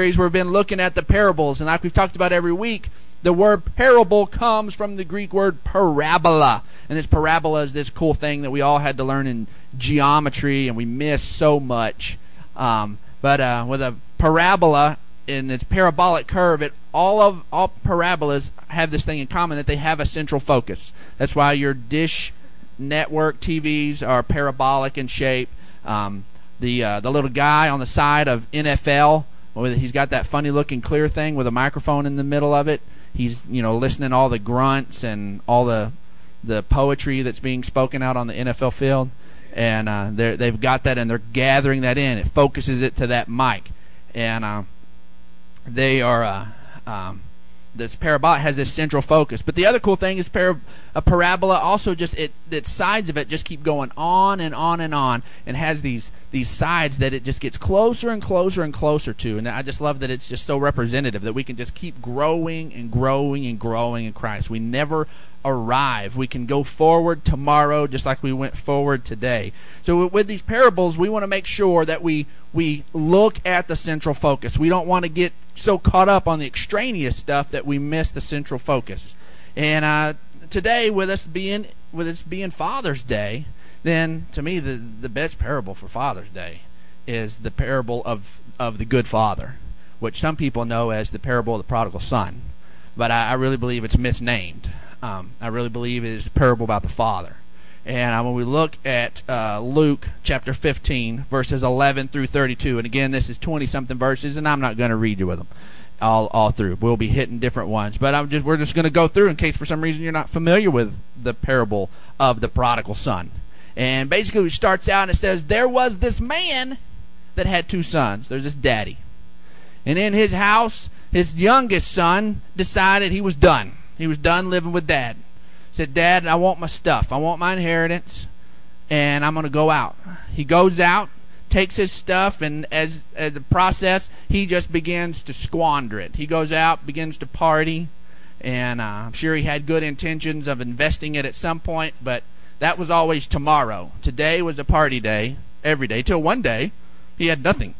series we've been looking at the parables, and like we've talked about every week, the word parable comes from the Greek word parabola. And this parabola is this cool thing that we all had to learn in geometry and we miss so much. Um, but uh, with a parabola in its parabolic curve, it all of all parabolas have this thing in common that they have a central focus. That's why your dish network TVs are parabolic in shape. Um, the uh, the little guy on the side of NFL He's got that funny looking clear thing with a microphone in the middle of it. He's you know listening to all the grunts and all the the poetry that's being spoken out on the NFL field, and uh, they've got that and they're gathering that in. It focuses it to that mic, and uh, they are. Uh, um, this parabola has this central focus. But the other cool thing is a parabola also just it the sides of it just keep going on and on and on and has these these sides that it just gets closer and closer and closer to. And I just love that it's just so representative that we can just keep growing and growing and growing in Christ. We never arrive. We can go forward tomorrow just like we went forward today. So with these parables, we want to make sure that we we look at the central focus. We don't want to get so caught up on the extraneous stuff that we miss the central focus. And uh, today, with us being with us being Father's Day, then to me the the best parable for Father's Day is the parable of of the good father, which some people know as the parable of the prodigal son. But I, I really believe it's misnamed. Um, I really believe it is a parable about the Father. And uh, when we look at uh, Luke chapter 15, verses 11 through 32, and again, this is 20 something verses, and I'm not going to read you with them all, all through. We'll be hitting different ones, but I'm just we're just going to go through in case for some reason you're not familiar with the parable of the prodigal son. And basically, it starts out and it says, There was this man that had two sons. There's this daddy. And in his house, his youngest son decided he was done. He was done living with dad. Said, Dad, I want my stuff. I want my inheritance, and I'm going to go out. He goes out, takes his stuff, and as as a process, he just begins to squander it. He goes out, begins to party, and uh, I'm sure he had good intentions of investing it at some point, but that was always tomorrow. Today was a party day, every day, till one day he had nothing.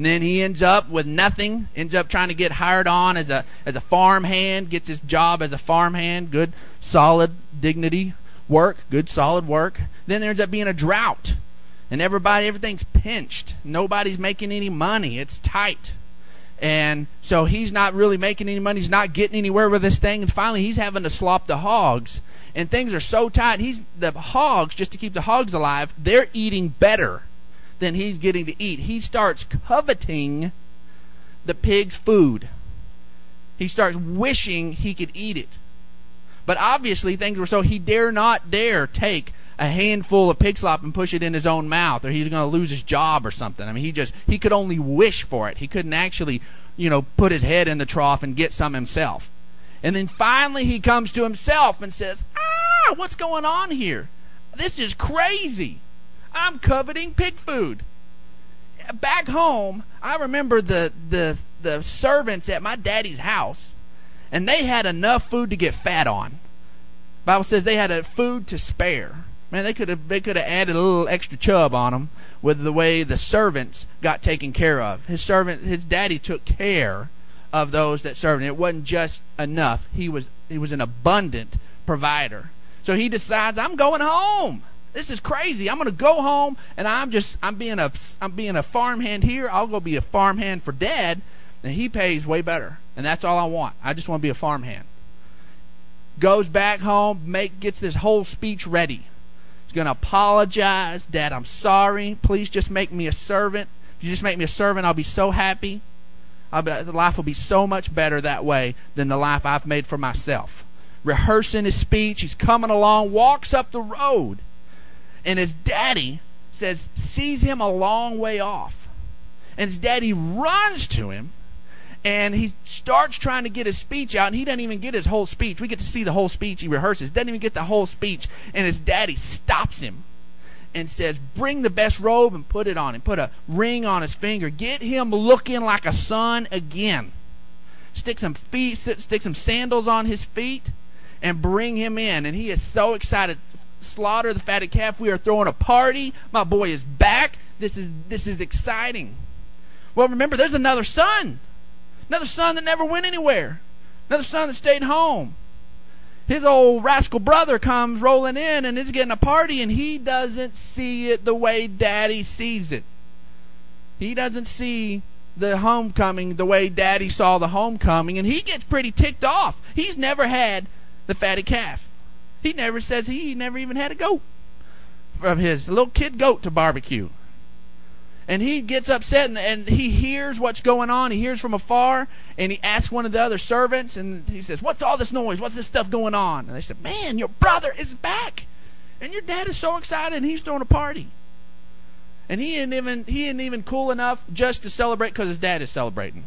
And then he ends up with nothing, ends up trying to get hired on as a as a farm hand, gets his job as a farm hand, good solid dignity work, good solid work. Then there ends up being a drought. And everybody everything's pinched. Nobody's making any money. It's tight. And so he's not really making any money. He's not getting anywhere with this thing. And finally, he's having to slop the hogs. And things are so tight. He's the hogs, just to keep the hogs alive, they're eating better than he's getting to eat. He starts coveting the pig's food. He starts wishing he could eat it. But obviously, things were so he dare not dare take a handful of pig slop and push it in his own mouth, or he's going to lose his job or something. I mean, he just he could only wish for it. He couldn't actually, you know, put his head in the trough and get some himself. And then finally, he comes to himself and says, "Ah, what's going on here? This is crazy." I'm coveting pig food. Back home, I remember the, the, the servants at my daddy's house, and they had enough food to get fat on. Bible says they had a food to spare. Man, they could have they could have added a little extra chub on them with the way the servants got taken care of. His servant, his daddy took care of those that served. It wasn't just enough. He was he was an abundant provider. So he decides, I'm going home. This is crazy. I'm going to go home and I'm just I'm being a I'm being a farmhand here. I'll go be a farmhand for dad and he pays way better. And that's all I want. I just want to be a farmhand. Goes back home, make gets this whole speech ready. He's going to apologize. Dad, I'm sorry. Please just make me a servant. If you just make me a servant, I'll be so happy. I'll be, the life will be so much better that way than the life I've made for myself. Rehearsing his speech, he's coming along, walks up the road and his daddy says sees him a long way off. And his daddy runs to him and he starts trying to get his speech out and he doesn't even get his whole speech. We get to see the whole speech. He rehearses. Doesn't even get the whole speech. And his daddy stops him and says bring the best robe and put it on him. Put a ring on his finger. Get him looking like a son again. Stick some feet stick some sandals on his feet and bring him in. And he is so excited slaughter the fatted calf. We are throwing a party. My boy is back. This is this is exciting. Well, remember, there's another son. Another son that never went anywhere. Another son that stayed home. His old rascal brother comes rolling in and is getting a party, and he doesn't see it the way daddy sees it. He doesn't see the homecoming the way daddy saw the homecoming, and he gets pretty ticked off. He's never had the fatty calf. He never says he, never even had a goat from his, little kid goat to barbecue. And he gets upset and, and he hears what's going on. He hears from afar and he asks one of the other servants and he says, What's all this noise? What's this stuff going on? And they said, Man, your brother is back. And your dad is so excited and he's throwing a party. And he ain't even he ain't even cool enough just to celebrate because his dad is celebrating.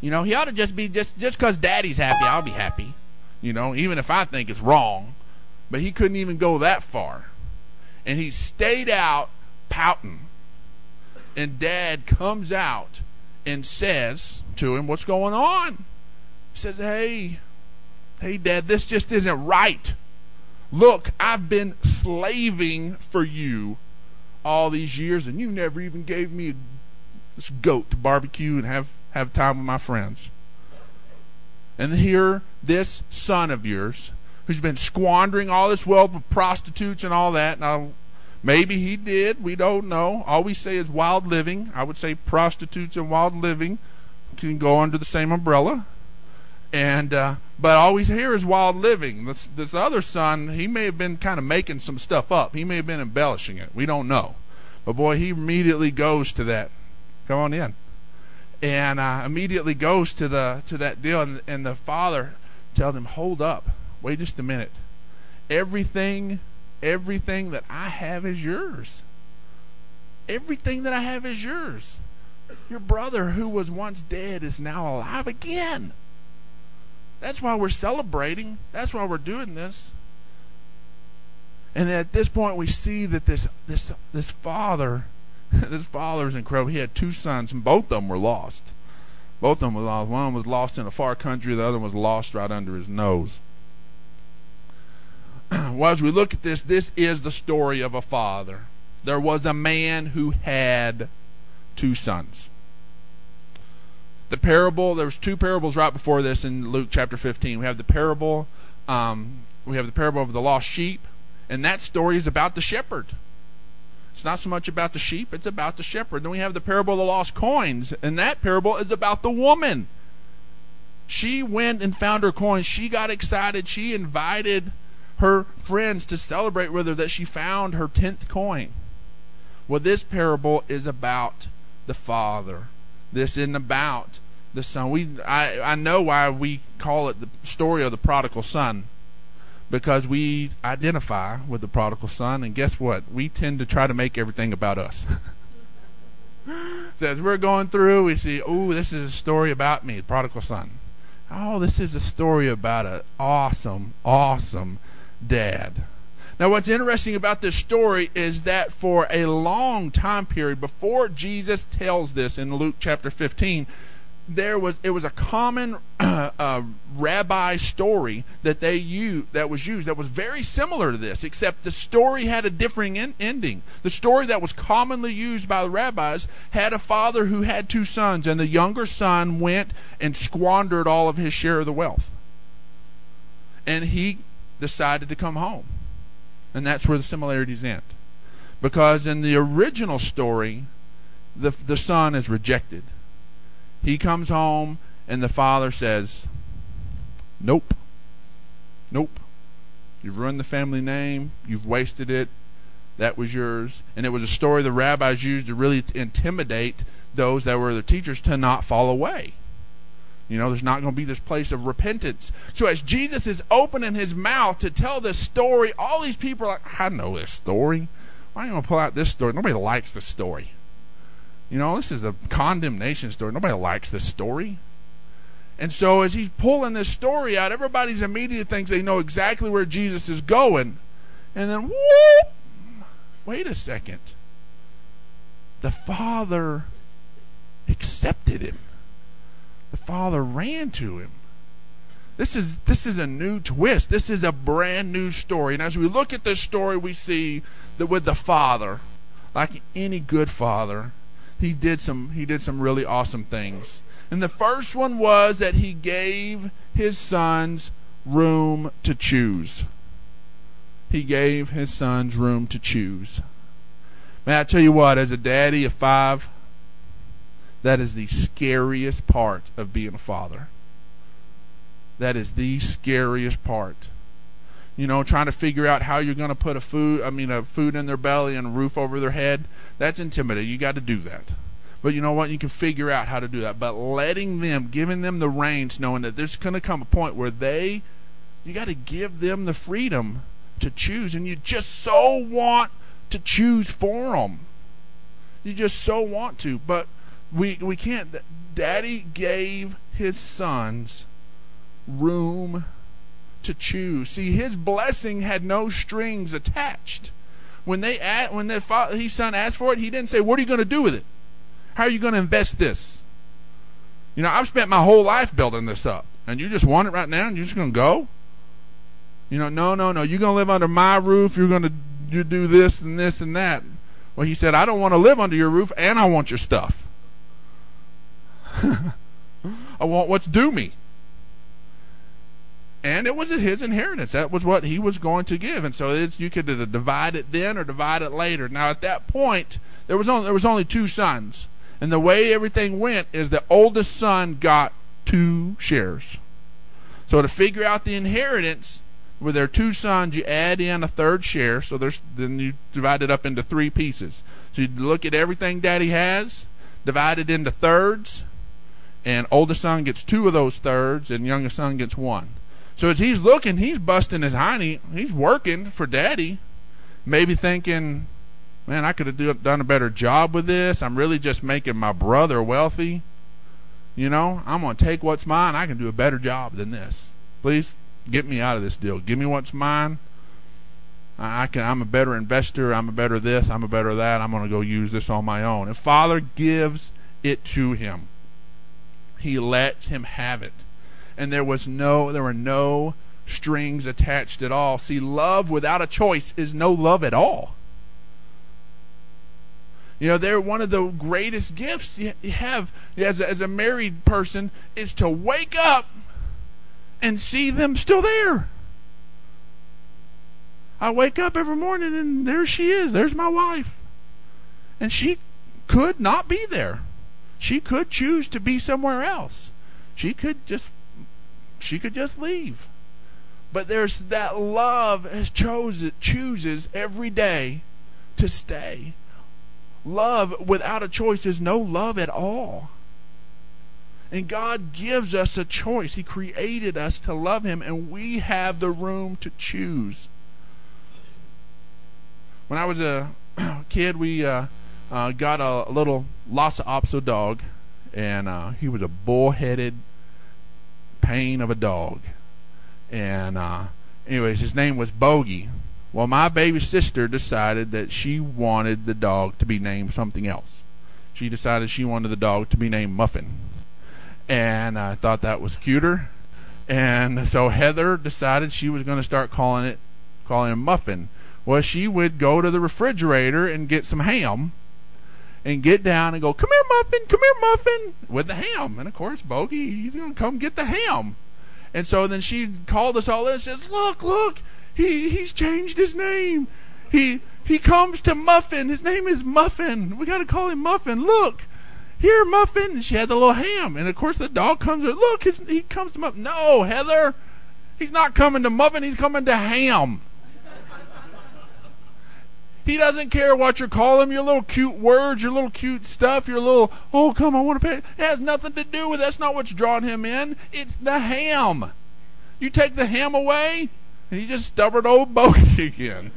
You know, he ought to just be just just because daddy's happy, I'll be happy. You know, even if I think it's wrong. But he couldn't even go that far. And he stayed out pouting. And dad comes out and says to him, What's going on? He says, Hey, hey, dad, this just isn't right. Look, I've been slaving for you all these years, and you never even gave me this goat to barbecue and have, have time with my friends. And here, this son of yours, who's been squandering all this wealth with prostitutes and all that. Now, maybe he did. We don't know. All we say is wild living. I would say prostitutes and wild living can go under the same umbrella. And uh, but all we hear is wild living. This this other son, he may have been kind of making some stuff up. He may have been embellishing it. We don't know. But boy, he immediately goes to that. Come on in and uh, immediately goes to the to that deal, and, and the father tells him, "Hold up, wait just a minute. Everything, everything that I have is yours. Everything that I have is yours. Your brother, who was once dead, is now alive again. That's why we're celebrating. That's why we're doing this." And at this point, we see that this this this father this father is incredible. He had two sons, and both of them were lost. Both of them were lost. One was lost in a far country, the other was lost right under his nose. well, as we look at this, this is the story of a father. There was a man who had two sons. The parable, there was two parables right before this in Luke chapter 15. We have the parable, um, we have the parable of the lost sheep, and that story is about the shepherd it's not so much about the sheep, it's about the shepherd. Then we have the parable of the lost coins, and that parable is about the woman. She went and found her coins. She got excited. She invited her friends to celebrate with her that she found her tenth coin. Well, this parable is about the father. This isn't about the son. We I, I know why we call it the story of the prodigal son because we identify with the prodigal son, and guess what? We tend to try to make everything about us. so as we're going through, we see, oh, this is a story about me, the prodigal son. Oh, this is a story about an awesome, awesome dad. Now, what's interesting about this story is that for a long time period before Jesus tells this in Luke chapter 15, there was it was a common uh, uh, rabbi story that they used that was used that was very similar to this, except the story had a differing in, ending. The story that was commonly used by the rabbis had a father who had two sons, and the younger son went and squandered all of his share of the wealth, and he decided to come home, and that's where the similarities end, because in the original story, the the son is rejected he comes home and the father says, Nope. Nope. You've ruined the family name. You've wasted it. That was yours. And it was a story the rabbis used to really intimidate those that were the teachers to not fall away. You know, there's not going to be this place of repentance. So as Jesus is opening his mouth to tell this story, all these people are like, I know this story. Why are you going to pull out this story? Nobody likes this story. You know, this is a condemnation story. Nobody likes this story. And so as he's pulling this story out, everybody's immediate thinks they know exactly where Jesus is going. And then whoop! Wait a second. The Father accepted him. The Father ran to him. This is this is a new twist. This is a brand new story. And as we look at this story, we see that with the Father, like any good father, he did some he did some really awesome things. And the first one was that he gave his sons room to choose. He gave his sons room to choose. Man, I tell you what, as a daddy of five, that is the scariest part of being a father. That is the scariest part. You know, trying to figure out how you're going to put a food, I mean, a food in their belly and a roof over their head. That's intimidating. You got to do that. But you know what? You can figure out how to do that. But letting them, giving them the reins, knowing that there's going to come a point where they, you got to give them the freedom to choose, and you just so want to choose for them. You just so want to, but we we can't. Daddy gave his sons room to choose. See, his blessing had no strings attached. When they when their father, his son asked for it, he didn't say, "What are you going to do with it? How are you going to invest this?" You know, I've spent my whole life building this up, and you just want it right now, and you're just going to go. You know, no, no, no. You're going to live under my roof. You're going to you do this and this and that. Well, he said, I don't want to live under your roof, and I want your stuff. I want what's due me. And it was his inheritance. That was what he was going to give. And so you could divide it then or divide it later. Now, at that point, there was only there was only two sons, and the way everything went is the oldest son got two shares. So to figure out the inheritance, with their two sons, you add in a third share. So there's then you divide it up into three pieces. So you look at everything Daddy has, divide it into thirds, and oldest son gets two of those thirds, and youngest son gets one. So as he's looking, he's busting his hiney. He's working for Daddy, maybe thinking, "Man, I could have do, done a better job with this. I'm really just making my brother wealthy." You know, I'm going to take what's mine. I can do a better job than this. Please get me out of this deal. Give me what's mine. I can. I'm a better investor. I'm a better this. I'm a better that. I'm going to go use this on my own. And Father gives it to him. He lets him have it, and there was no. There were no strings attached at all. See, love without a choice is no love at all. You know, they're one of the greatest gifts you have as a, as a married person is to wake up and see them still there. I wake up every morning and there she is. There's my wife. And she could not be there. She could choose to be somewhere else. She could just she could just leave. But there's that love has chooses every day to stay. Love without a choice is no love at all. And God gives us a choice. He created us to love Him, and we have the room to choose. When I was a kid, we uh, uh, got a, little Lhasa Apso dog, and uh, he was a bullheaded pain of a dog. And, uh, anyways, his name was Bogey. Well, my baby sister decided that she wanted the dog to be named something else. She decided she wanted the dog to be named Muffin and I thought that was cuter. And so Heather decided she was going to start calling it, calling him Muffin. Well, she would go to the refrigerator and get some ham, and get down and go, "Come here, Muffin! Come here, Muffin!" with the ham. And of course, Bogey, he's going to come get the ham. And so then she called us all in and says, "Look, look, he he's changed his name. He he comes to Muffin. His name is Muffin. We got to call him Muffin. Look." here, Muffin. And she had the little ham. And of course, the dog comes. Look, his, he comes to Muffin. No, Heather, he's not coming to Muffin. He's coming to Ham. He doesn't care what you call him, your little cute words, your little cute stuff, your little, oh, come, I want to pay. It has nothing to do with That's not what's drawing him in. It's the ham. You take the ham away, and he just stubborn old bogey again.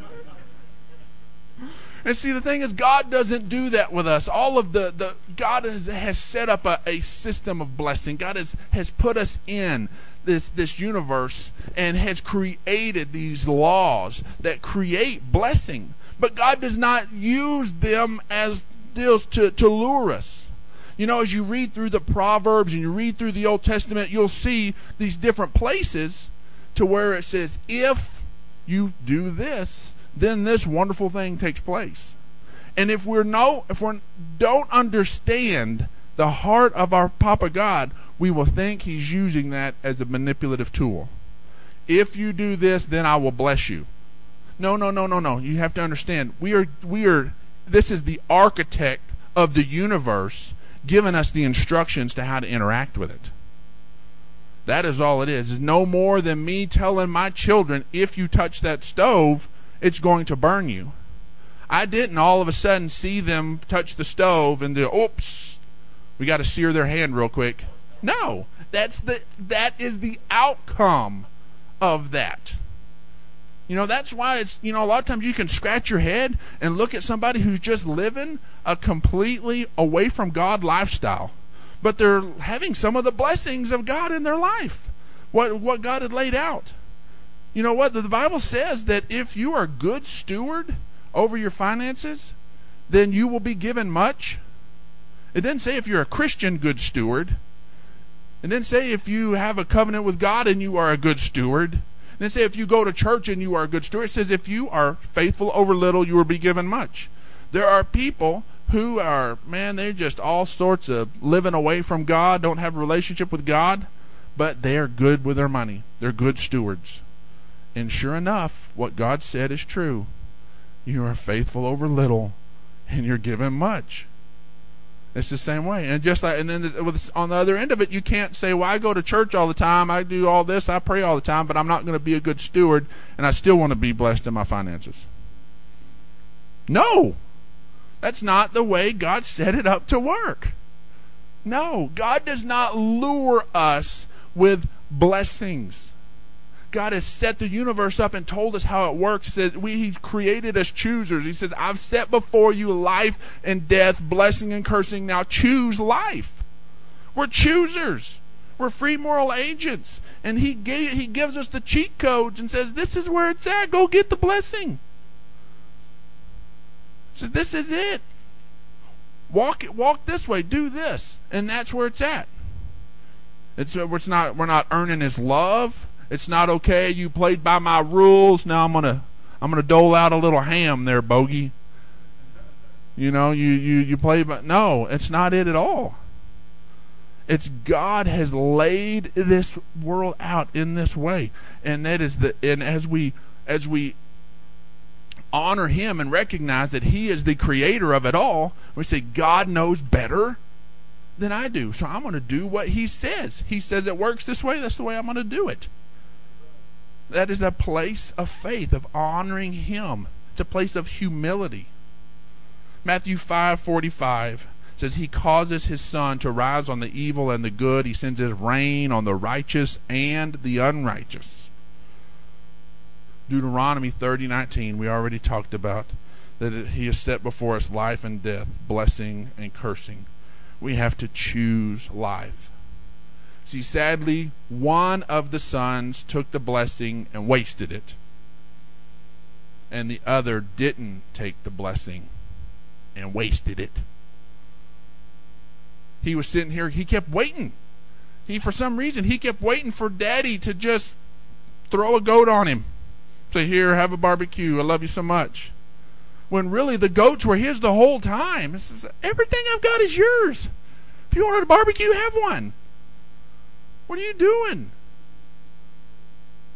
And see, the thing is, God doesn't do that with us. All of the, the God has, has set up a, a system of blessing. God has, has put us in this, this universe and has created these laws that create blessing. But God does not use them as deals to, to lure us. You know, as you read through the Proverbs and you read through the Old Testament, you'll see these different places to where it says, if you do this, then this wonderful thing takes place. And if we're no if we don't understand the heart of our Papa God, we will think he's using that as a manipulative tool. If you do this, then I will bless you. No, no, no, no, no. You have to understand. We are we are this is the architect of the universe giving us the instructions to how to interact with it. That is all it is. It's no more than me telling my children if you touch that stove, it's going to burn you. I didn't all of a sudden see them touch the stove and the oops, we got to sear their hand real quick. No, that's the that is the outcome of that. You know, that's why it's, you know, a lot of times you can scratch your head and look at somebody who's just living a completely away from God lifestyle. But they're having some of the blessings of God in their life. What what God had laid out. You know what? The Bible says that if you are a good steward over your finances, then you will be given much. It didn't say if you're a Christian good steward. It didn't say if you have a covenant with God and you are a good steward. It didn't say if you go to church and you are a good steward. It says if you are faithful over little, you will be given much. There are people who are, man, they're just all sorts of living away from God, don't have a relationship with God, but they're good with their money. They're good stewards. And sure enough, what God said is true. You are faithful over little, and you're given much. It's the same way, and just like, and then with, on the other end of it, you can't say, "Well, I go to church all the time, I do all this, I pray all the time, but I'm not going to be a good steward, and I still want to be blessed in my finances." No, that's not the way God set it up to work. No, God does not lure us with blessings. God has set the universe up and told us how it works. He says we, He's created us choosers. He says, I've set before you life and death, blessing and cursing. Now choose life. We're choosers. We're free moral agents. And he, gave, he gives us the cheat codes and says, This is where it's at. Go get the blessing. He says, This is it. Walk walk this way, do this. And that's where it's at. It's, it's not we're not earning his love. It's not okay. You played by my rules. Now I'm gonna I'm gonna dole out a little ham there, bogey. You know, you you you play, but no, it's not it at all. It's God has laid this world out in this way, and that is the and as we as we honor Him and recognize that He is the Creator of it all, we say God knows better than I do, so I'm going to do what He says. He says it works this way. That's the way I'm going to do it. That is a place of faith, of honoring Him. It's a place of humility. Matthew 5:45 says he causes his sun to rise on the evil and the good. He sends his rain on the righteous and the unrighteous. Deuteronomy 30:19 we already talked about that he has set before us life and death, blessing and cursing. We have to choose life. See, sadly, one of the sons took the blessing and wasted it, and the other didn't take the blessing and wasted it. He was sitting here, he kept waiting. He, for some reason, he kept waiting for daddy to just throw a goat on him. Say, here, have a barbecue. I love you so much. When really the goats were his the whole time. Everything I've got is yours. If you wanted a barbecue, have one. What are you doing?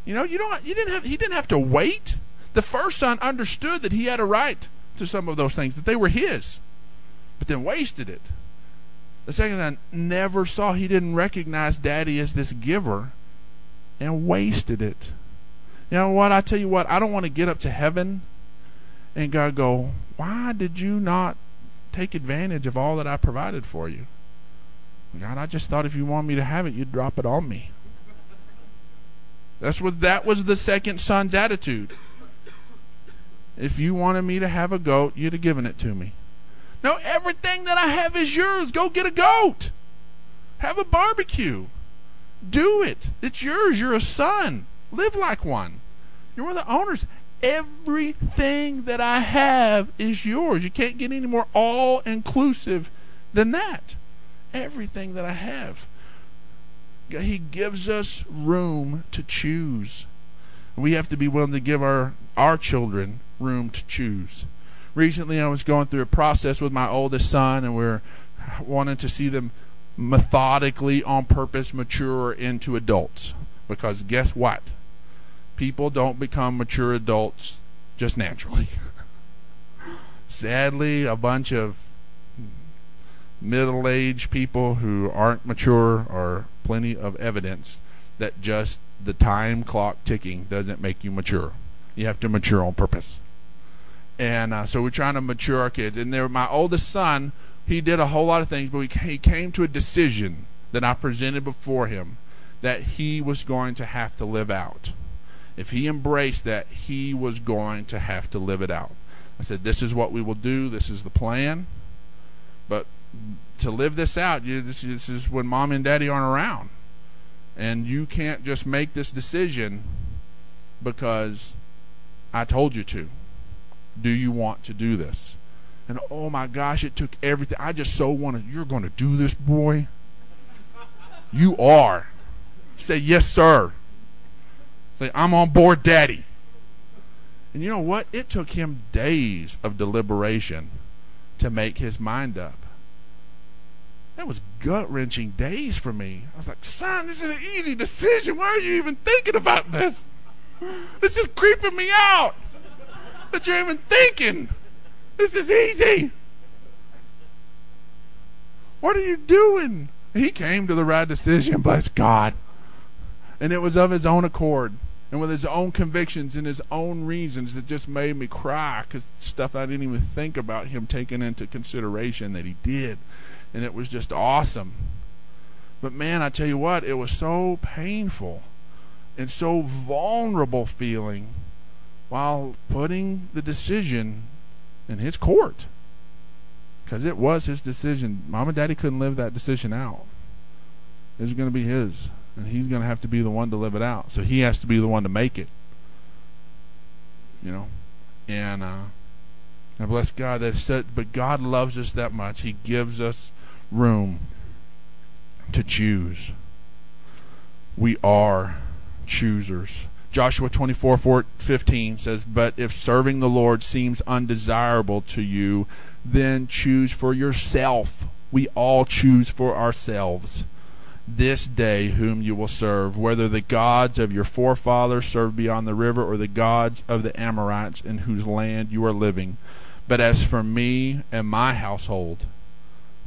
You know, you don't you didn't have he didn't have to wait. The first son understood that he had a right to some of those things, that they were his, but then wasted it. The second son never saw, he didn't recognize daddy as this giver and wasted it. You know what? I tell you what, I don't want to get up to heaven and God go, Why did you not take advantage of all that I provided for you? God, I just thought if you want me to have it, you'd drop it on me. That's what that was the second son's attitude. If you wanted me to have a goat, you'd have given it to me. No, everything that I have is yours. Go get a goat. Have a barbecue. Do it. It's yours. You're a son. Live like one. You're one of the owners. Everything that I have is yours. You can't get any more all inclusive than that everything that I have. He gives us room to choose. We have to be willing to give our, our children room to choose. recently I was going through a process with my oldest son, and we are wanting to see them methodically, on purpose, mature into adults. Because guess what? People don't become mature adults just naturally. Sadly, a bunch of middle aged people who aren't mature are plenty of evidence that just the time clock ticking doesn't make you mature. You have to mature on purpose. And uh, so we're trying to mature our kids. And there, my oldest son, he did a whole lot of things, but we, he came to a decision that I presented before him that he was going to have to live out. If he embraced that, he was going to have to live it out. I said, This is what we will do, this is the plan. But to live this out, you, this, this is when mom and daddy aren't around. And you can't just make this decision because I told you to. Do you want to do this? And oh my gosh, it took everything. I just so wanted, you're going to do this, boy? You are. Say, yes, sir. Say, I'm on board, daddy. And you know what? It took him days of deliberation to make his mind up. That was gut wrenching days for me. I was like, son, this is an easy decision. Why are you even thinking about this? This is creeping me out. That you're even thinking. This is easy. What are you doing? He came to the right decision, bless God. And it was of his own accord and with his own convictions and his own reasons that just made me cry because stuff I didn't even think about him taking into consideration that he did and it was just awesome. But man, I tell you what, it was so painful and so vulnerable feeling while putting the decision in his court. Because it was his decision. Mom and daddy couldn't live that decision out. It's going to be his. And he's going to have to be the one to live it out. So he has to be the one to make it. You know? And, uh, and bless God that said, but God loves us that much. He gives us room to choose. We are choosers. Joshua 24 4, 15 says, But if serving the Lord seems undesirable to you, then choose for yourself. We all choose for ourselves this day whom you will serve, whether the gods of your forefathers served beyond the river or the gods of the Amorites in whose land you are living. But as for me and my household,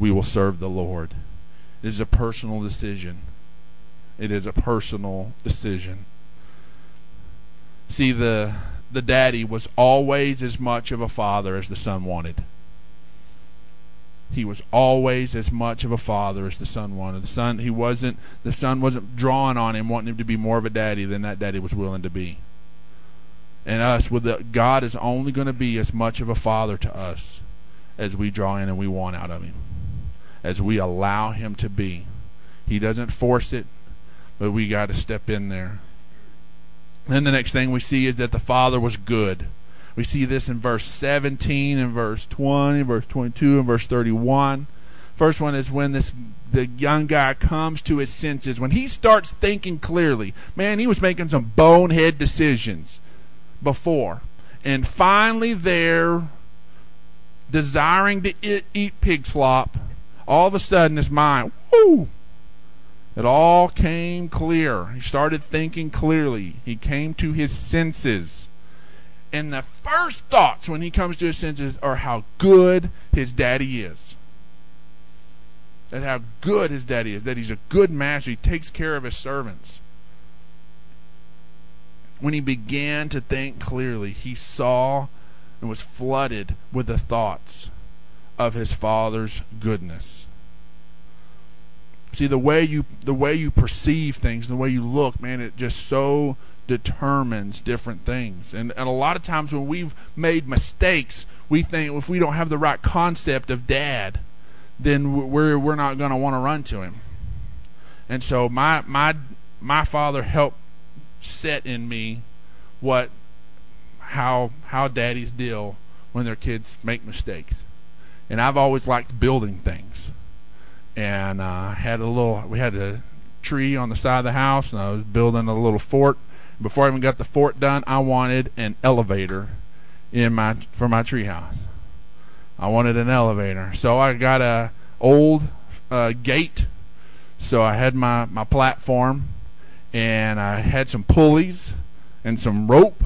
we will serve the Lord. It is a personal decision. It is a personal decision. See, the the daddy was always as much of a father as the son wanted. He was always as much of a father as the son wanted. The son he wasn't the son wasn't drawing on him wanting him to be more of a daddy than that daddy was willing to be. And us with the God is only going to be as much of a father to us as we draw in and we want out of him as we allow Him to be. He doesn't force it, but we got to step in there. Then the next thing we see is that the Father was good. We see this in verse 17 and verse 20, verse 22 and verse 31. First one is when this the young guy comes to his senses, when he starts thinking clearly. Man, he was making some bonehead decisions before. And finally there desiring to eat, eat pig slop all of a sudden his mind, whoo, it all came clear. He started thinking clearly. He came to his senses. And the first thoughts when he comes to his senses are how good his daddy is. And how good his daddy is, that he's a good master. He takes care of his servants. When he began to think clearly, he saw and was flooded with the thoughts of his father's goodness. See the way you the way you perceive things, the way you look, man, it just so determines different things. And and a lot of times when we've made mistakes, we think if we don't have the right concept of dad, then we're we're not going to want to run to him. And so my my my father helped set in me what how how daddies deal when their kids make mistakes and I've always liked building things. And uh, had a little, we had a tree on the side of the house, and I was building a little fort. Before I even got the fort done, I wanted an elevator in my for my tree house. I wanted an elevator. So I got a old uh, gate. So I had my, my platform and I had some pulleys and some rope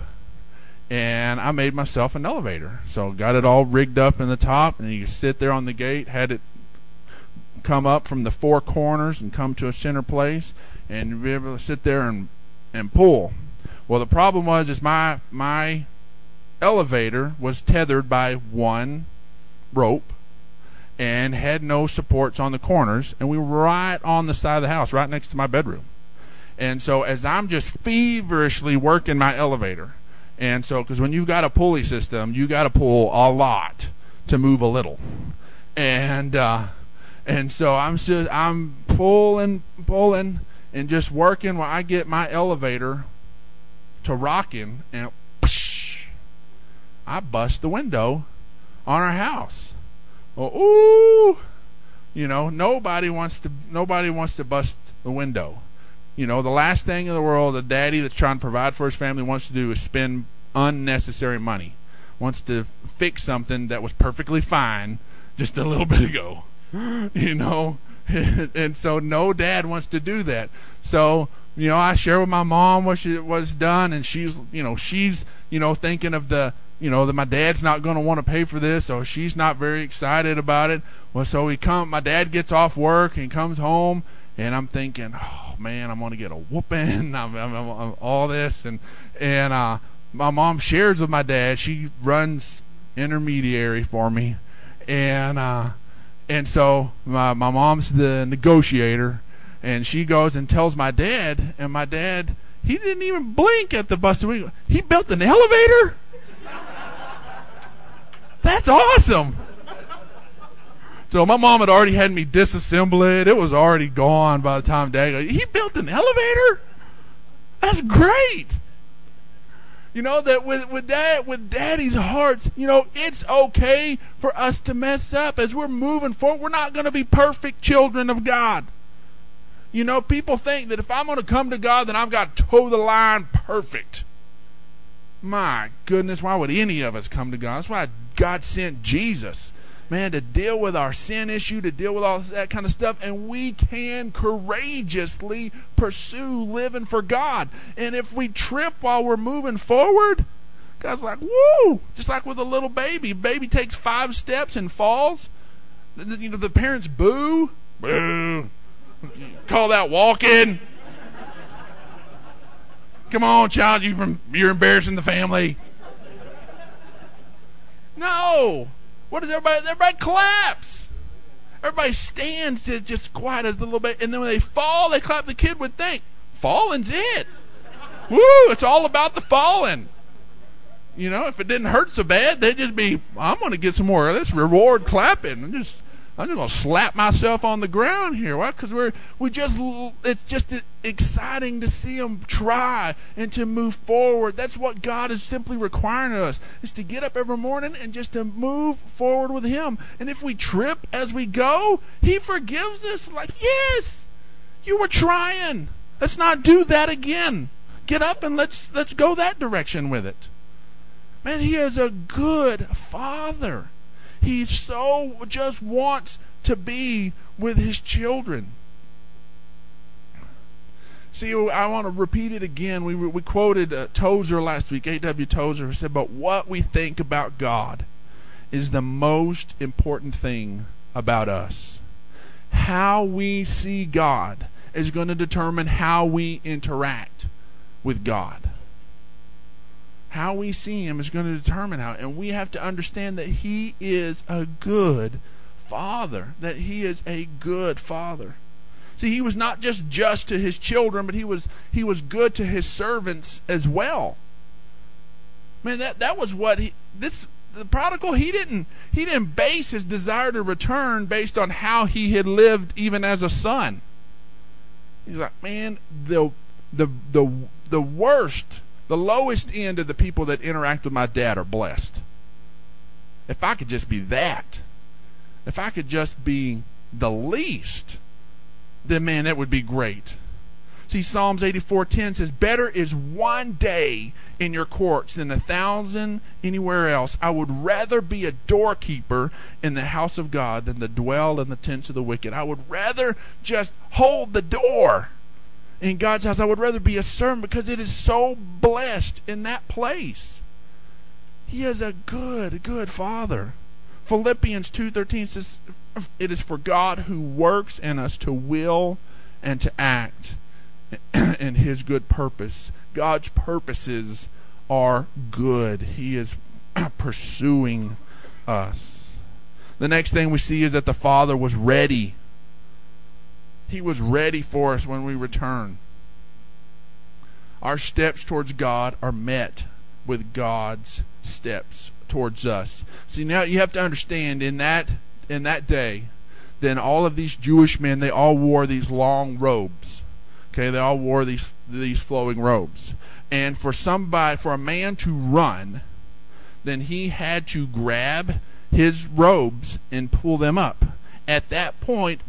and I made myself an elevator. So got it all rigged up in the top and you sit there on the gate, had it come up from the four corners and come to a center place and be able to sit there and and pull. Well, the problem was is my my elevator was tethered by one rope and had no supports on the corners, and we were right on the side of the house, right next to my bedroom. And so as I'm just feverishly working my elevator, and so because when you've got a pulley system, you got to pull a lot to move a little, and uh, and so I'm just I'm pulling pulling and just working while I get my elevator to rocking, and psh, I bust the window on our house. Well, ooh, you know, nobody wants to nobody wants to bust the window. You know, the last thing in the world a daddy that's trying to provide for his family wants to do is spend unnecessary money. Wants to fix something that was perfectly fine just a little bit ago. You know, and so no dad wants to do that. So you know, I share with my mom what she was done, and she's you know she's you know thinking of the you know that my dad's not going to want to pay for this, so she's not very excited about it. Well, so we come. My dad gets off work and comes home, and I'm thinking, oh man, I'm to get a whooping. I'm, I'm, I'm, all this, and and uh, my mom shares with my dad. She runs intermediary for me, and uh, and so my my mom's the negotiator, and she goes and tells my dad, and my dad he didn't even blink at the bus. He built an elevator. That's awesome. So my mom had already had me disassemble it. It was already gone by the time Dad he built an elevator? That's great. You know that with with dad with daddy's hearts, you know, it's okay for us to mess up as we're moving forward. We're not going to be perfect children of God. You know, people think that if I'm going to come to God, then I've got to toe the line perfect. My goodness, why would any of us come to God? That's why God sent Jesus, man, to deal with our sin issue, to deal with all that kind of stuff, and we can courageously pursue living for God. And if we trip while we're moving forward, God's like, whoa, Just like with a little baby. Baby takes five steps and falls. You know, the parents boo. Boo. Call that walking. Come on, child, you from you're embarrassing the family. No. What does everybody everybody claps? Everybody stands to just quiet a little bit, and then when they fall, they clap. The kid would think, "Falling's it." Woo! It's all about the falling. You know, if it didn't hurt so bad, they'd just be, "I'm going to get some more of this reward clapping." And just I'm just gonna slap myself on the ground here. Why? Because we're we just it's just exciting to see them try and to move forward. That's what God is simply requiring of us: is to get up every morning and just to move forward with Him. And if we trip as we go, He forgives us. Like yes, you were trying. Let's not do that again. Get up and let's let's go that direction with it. Man, He is a good Father. He so just wants to be with his children. See, I want to repeat it again. We, we quoted uh, Tozer last week, A.W. Tozer, who said, But what we think about God is the most important thing about us. How we see God is going to determine how we interact with God how we see him is going to determine how. And we have to understand that he is a good father, that he is a good father. See, he was not just just to his children, but he was he was good to his servants as well. Man, that that was what he this the prodigal he didn't he didn't base his desire to return based on how he had lived even as a son. He's like, man, the the the the worst the lowest end of the people that interact with my dad are blessed. If I could just be that, if I could just be the least, then man, that would be great. See, Psalms 84:10 says, "Better is one day in your courts than a thousand anywhere else. I would rather be a doorkeeper in the house of God than to dwell in the tents of the wicked. I would rather just hold the door in God's house. I would rather be a servant because it is so blessed in that place. He is a good, good father. Philippians 2:13 says it is for God who works in us to will and to act in his good purpose. God's purposes are good. He is pursuing us. The next thing we see is that the Father was ready. He was ready for us when we return. Our steps towards God are met with God's steps towards us. See now you have to understand in that in that day, then all of these Jewish men they all wore these long robes. Okay, they all wore these these flowing robes. And for somebody, for a man to run, then he had to grab his robes and pull them up. At that point,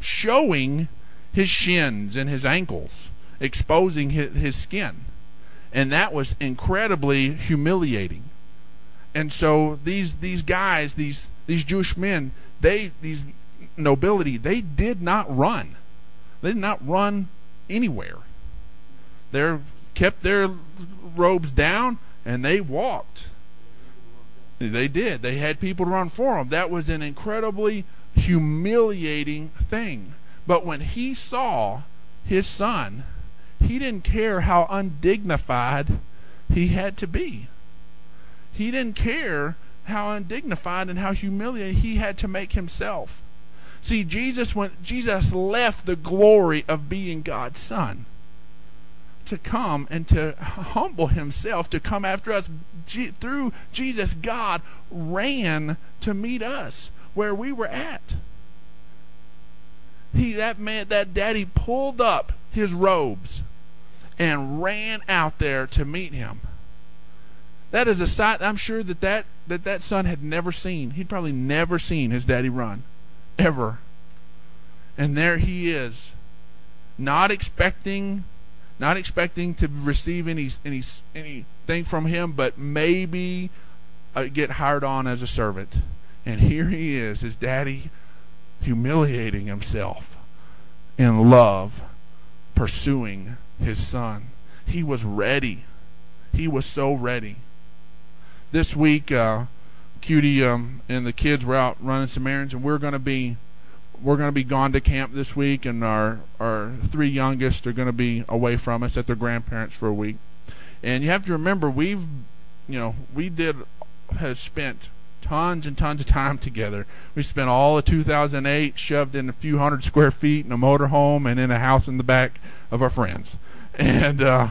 showing his shins and his ankles, exposing his, his skin. And that was incredibly humiliating. And so these these guys, these these Jewish men, they these nobility, they did not run. They did not run anywhere. They kept their robes down and they walked. They did. They had people to run for them. That was an incredibly humiliating thing. But when he saw his son, he didn't care how undignified he had to be. He didn't care how undignified and how humiliated he had to make himself. See, Jesus went Jesus left the glory of being God's son to come and to humble himself to come after us G- through Jesus God ran to meet us where we were at. He that man that daddy pulled up his robes and ran out there to meet him. That is a sight I'm sure that that, that that son had never seen. He'd probably never seen his daddy run ever. And there he is, not expecting, not expecting to receive any any anything from him, but maybe uh, get hired on as a servant. And here he is, his daddy, humiliating himself in love, pursuing his son. He was ready. He was so ready. This week, uh, Cutie um, and the kids were out running some errands, and we're going to be we're going to be gone to camp this week, and our our three youngest are going to be away from us at their grandparents for a week. And you have to remember, we've you know we did has spent tons and tons of time together. We spent all of 2008 shoved in a few hundred square feet in a motorhome and in a house in the back of our friends, and. uh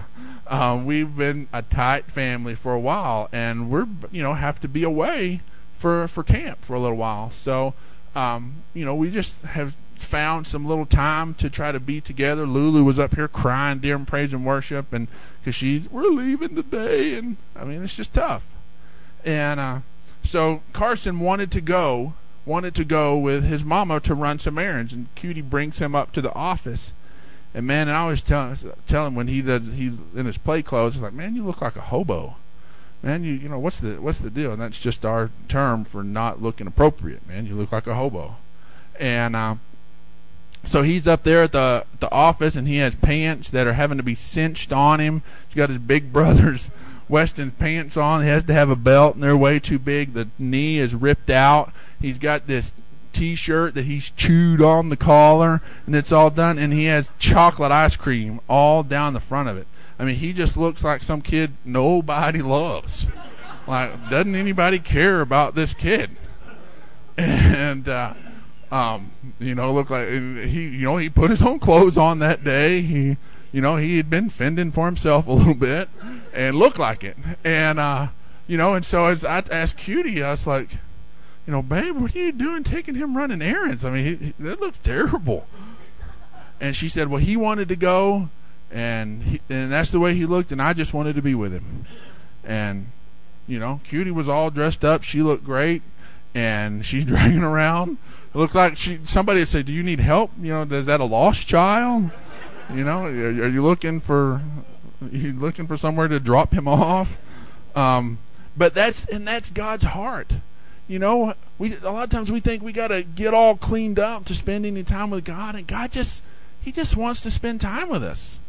um, we've been a tight family for a while, and we're you know have to be away for for camp for a little while. So um, you know we just have found some little time to try to be together. Lulu was up here crying during praise and worship, and because she's we're leaving today, and I mean it's just tough. And uh, so Carson wanted to go, wanted to go with his mama to run some errands, and Cutie brings him up to the office and man, and I always tell tell him when he does he in his play clothes, he's like, man, you look like a hobo. Man, you you know what's the what's the deal? And that's just our term for not looking appropriate. Man, you look like a hobo. And uh, so he's up there at the the office, and he has pants that are having to be cinched on him. He's got his big brother's Weston pants on. He has to have a belt, and they're way too big. The knee is ripped out. He's got this T-shirt that he's chewed on the collar, and it's all done. And he has chocolate ice cream all down the front of it. I mean, he just looks like some kid nobody loves. Like, doesn't anybody care about this kid? And uh, um, you know, look like he, you know, he put his own clothes on that day. He, you know, he had been fending for himself a little bit, and looked like it. And uh, you know, and so as I asked Cutie, I was like you know, babe, what are you doing taking him running errands? I mean, he, he, that looks terrible. And she said, well, he wanted to go, and he, and that's the way he looked, and I just wanted to be with him. And you know, Cutie was all dressed up. She looked great, and she's dragging around. It looked like she somebody say, "Do you need help? You know, is that a lost child?" You know, are, are you looking for are you looking for somewhere to drop him off? Um, but that's and that's God's heart. You know, we a lot of times we think we got to get all cleaned up to spend any time with God, and God just He just wants to spend time with us.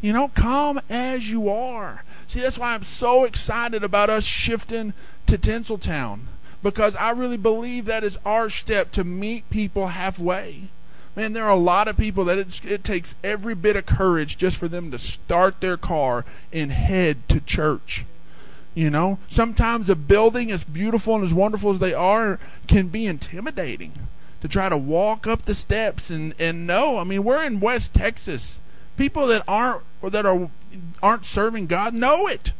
You know, come as you are. See, that's why I'm so excited about us shifting to Tinseltown because I really believe that is our step to meet people halfway. Man, there are a lot of people that it takes every bit of courage just for them to start their car and head to church. You know, sometimes a building, as beautiful and as wonderful as they are, can be intimidating to try to walk up the steps and and no, I mean, we're in West Texas. People that aren't or that are aren't serving God know it.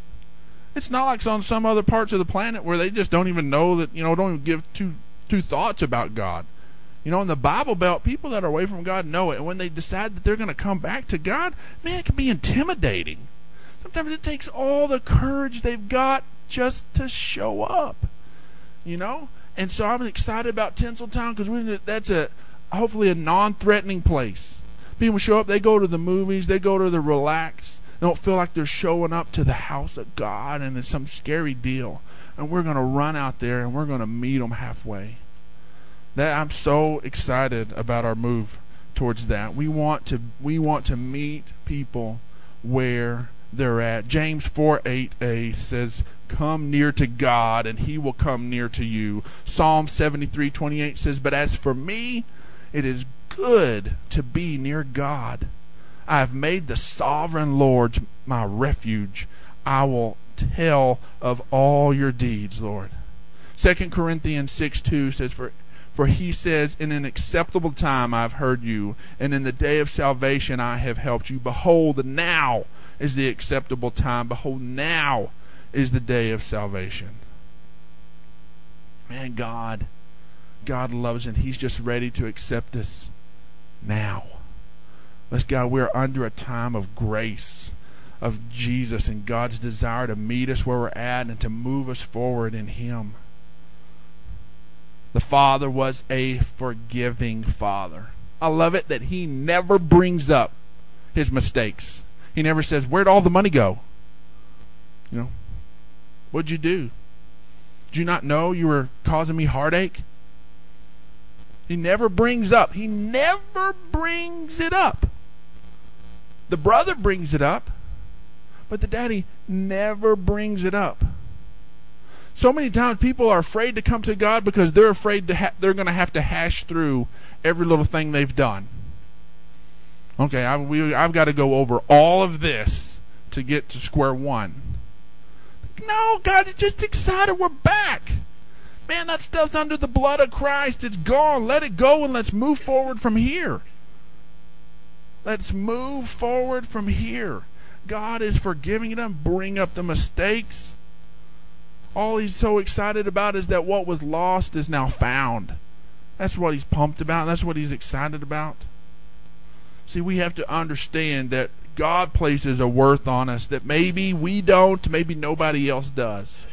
It's not like on some other parts of the planet where they just don't even know that you know don't even give two two thoughts about God. You know, in the Bible Belt, people that are away from God know it, and when they decide that they're going to come back to God, man, it can be intimidating. Sometimes it takes all the courage they've got just to show up. You know? And so I'm excited about Tinseltown because that's a hopefully a non-threatening place. People show up, they go to the movies, they go to the relax. They don't feel like they're showing up to the house of God and it's some scary deal. And we're going to run out there and we're going to meet them halfway. That I'm so excited about our move towards that. We want to we want to meet people where they're at. James 4 8a says, Come near to God, and he will come near to you. Psalm 73 28 says, But as for me, it is good to be near God. I have made the sovereign Lord my refuge. I will tell of all your deeds, Lord. 2 Corinthians 6 2 says, For for he says, In an acceptable time I have heard you, and in the day of salvation I have helped you. Behold, now is the acceptable time. Behold, now is the day of salvation. Man, God, God loves and He's just ready to accept us now. Let's God, we're under a time of grace of Jesus and God's desire to meet us where we're at and to move us forward in Him. The Father was a forgiving Father. I love it that He never brings up His mistakes. He never says, Where'd all the money go? You know, what'd you do? Did you not know you were causing me heartache? He never brings up. He never brings it up. The brother brings it up, but the daddy never brings it up. So many times people are afraid to come to God because they're afraid to ha- they're going to have to hash through every little thing they've done. Okay, I, we, I've got to go over all of this to get to square one. No, God is just excited. We're back. Man, that stuff's under the blood of Christ. It's gone. Let it go and let's move forward from here. Let's move forward from here. God is forgiving them. Bring up the mistakes. All he's so excited about is that what was lost is now found. That's what he's pumped about. That's what he's excited about. See, we have to understand that God places a worth on us that maybe we don't, maybe nobody else does.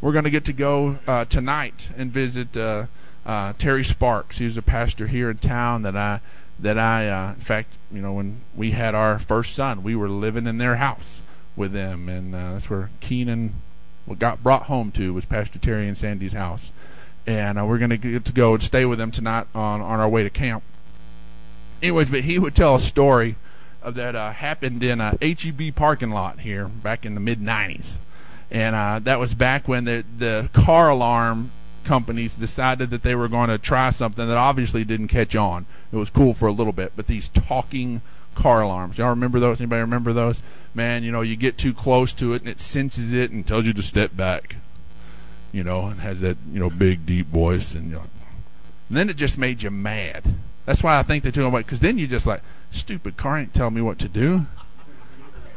We're going to get to go uh, tonight and visit uh, uh, Terry Sparks. He's a pastor here in town that I that I, uh, in fact, you know, when we had our first son, we were living in their house with them, and uh, that's where Keenan what got brought home to was Pastor Terry and Sandy's house, and uh, we're going to get to go and stay with them tonight on on our way to camp. Anyways, but he would tell a story of that uh, happened in a HEB parking lot here back in the mid '90s, and uh, that was back when the the car alarm companies decided that they were going to try something that obviously didn't catch on. It was cool for a little bit, but these talking car alarms. Y'all remember those? Anybody remember those? Man, you know, you get too close to it and it senses it and tells you to step back. You know, and has that, you know, big deep voice and and then it just made you mad. That's why I think they took away because then you just like, stupid car ain't telling me what to do.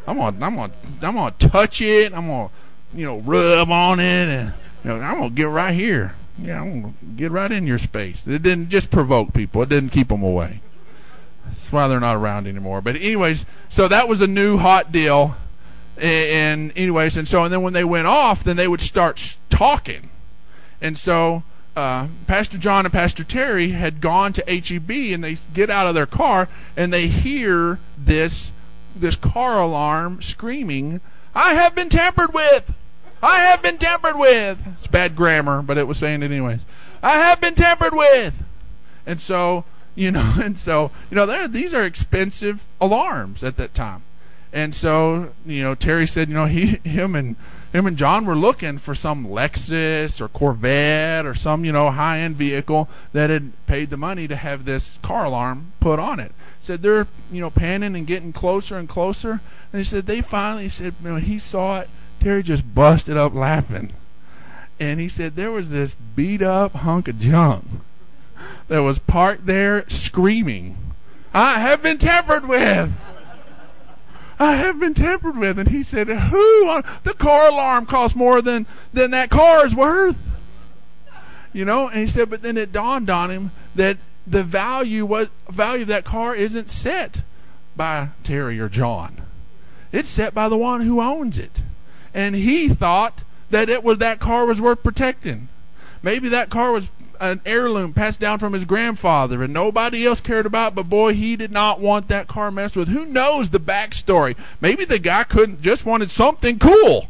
I'm gonna, I'm gonna, I'm gonna touch it. I'm gonna, you know, rub on it, and you know, I'm gonna get right here. Yeah, I'm gonna get right in your space. It didn't just provoke people. It didn't keep them away. That's why they're not around anymore. But anyways, so that was a new hot deal. And anyways, and so and then when they went off, then they would start talking. And so uh, Pastor John and Pastor Terry had gone to HEB and they get out of their car and they hear this this car alarm screaming, "I have been tampered with! I have been tampered with!" It's bad grammar, but it was saying it anyways. I have been tampered with, and so you know, and so you know, these are expensive alarms at that time, and so you know, Terry said, you know, he, him and him and John were looking for some Lexus or Corvette or some, you know, high end vehicle that had paid the money to have this car alarm put on it. Said they're, you know, panning and getting closer and closer. And they said they finally said when he saw it, Terry just busted up laughing. And he said there was this beat up hunk of junk that was parked there screaming, I have been tampered with. I have been tampered with. And he said, Who? The car alarm costs more than, than that car is worth. You know, and he said, but then it dawned on him that the value was value of that car isn't set by Terry or John. It's set by the one who owns it. And he thought that it was that car was worth protecting. Maybe that car was an heirloom passed down from his grandfather and nobody else cared about, but boy, he did not want that car messed with. Who knows the backstory? Maybe the guy couldn't just wanted something cool.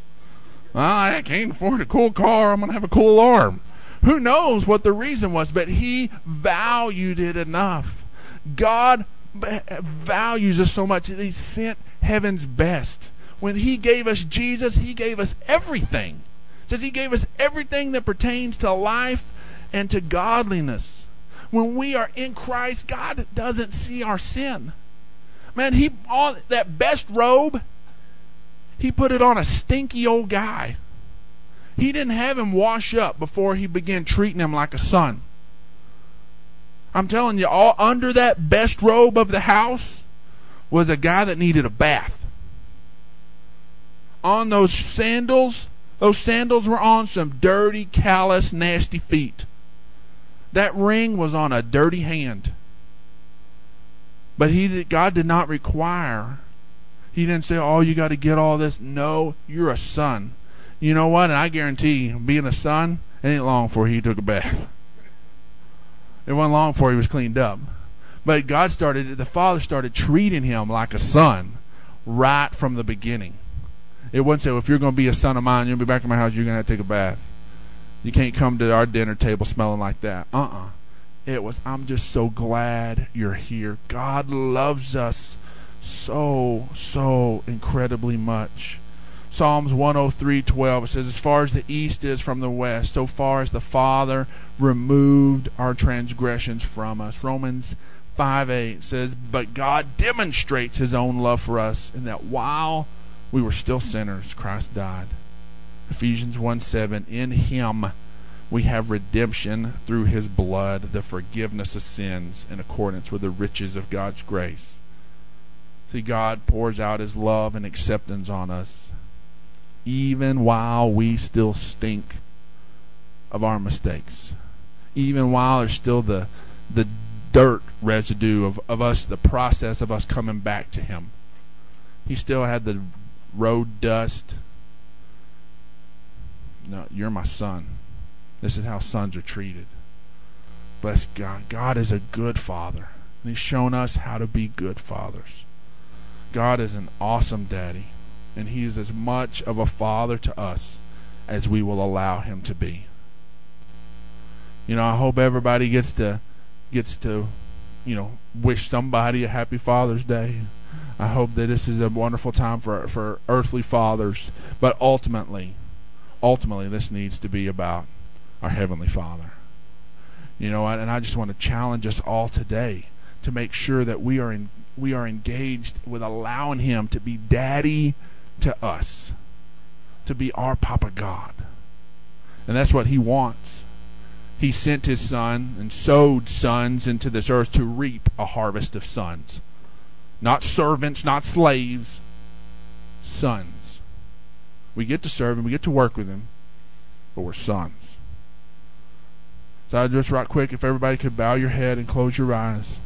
I can't afford a cool car. I'm going to have a cool arm. Who knows what the reason was, but he valued it enough. God values us so much that he sent heaven's best. When he gave us Jesus, he gave us everything. Says he gave us everything that pertains to life and to godliness. When we are in Christ, God doesn't see our sin. Man, he on that best robe, he put it on a stinky old guy. He didn't have him wash up before he began treating him like a son. I'm telling you, all under that best robe of the house was a guy that needed a bath. On those sandals, those sandals were on some dirty, callous, nasty feet. That ring was on a dirty hand. But he God did not require. He didn't say, "Oh, you got to get all this." No, you're a son. You know what? And I guarantee, being a son, it ain't long before he took a bath. It wasn't long before he was cleaned up. But God started, the Father started treating him like a son right from the beginning. It wouldn't say, well, if you're going to be a son of mine, you'll be back in my house, you're going to have to take a bath. You can't come to our dinner table smelling like that. Uh uh-uh. uh It was, I'm just so glad you're here. God loves us so, so incredibly much. Psalms 103:12 it says as far as the east is from the west so far as the father removed our transgressions from us Romans 5:8 says but God demonstrates his own love for us in that while we were still sinners Christ died Ephesians 1 7. In him we have redemption through his blood, the forgiveness of sins in accordance with the riches of God's grace. See, God pours out his love and acceptance on us, even while we still stink of our mistakes. Even while there's still the the dirt residue of, of us, the process of us coming back to him. He still had the road dust no, you're my son. This is how sons are treated. Bless God. God is a good father. And He's shown us how to be good fathers. God is an awesome daddy. And He is as much of a father to us as we will allow Him to be. You know, I hope everybody gets to gets to, you know, wish somebody a happy Father's Day. I hope that this is a wonderful time for for earthly fathers, but ultimately ultimately this needs to be about our Heavenly Father. You know, and I just want to challenge us all today to make sure that we are in, we are engaged with allowing Him to be Daddy to us, to be our Papa God, and that's what He wants. He sent His Son and sowed sons into this earth to reap a harvest of sons, not servants, not slaves, sons. We get to serve him, we get to work with him, but we're sons. So I just right quick, if everybody could bow your head and close your eyes.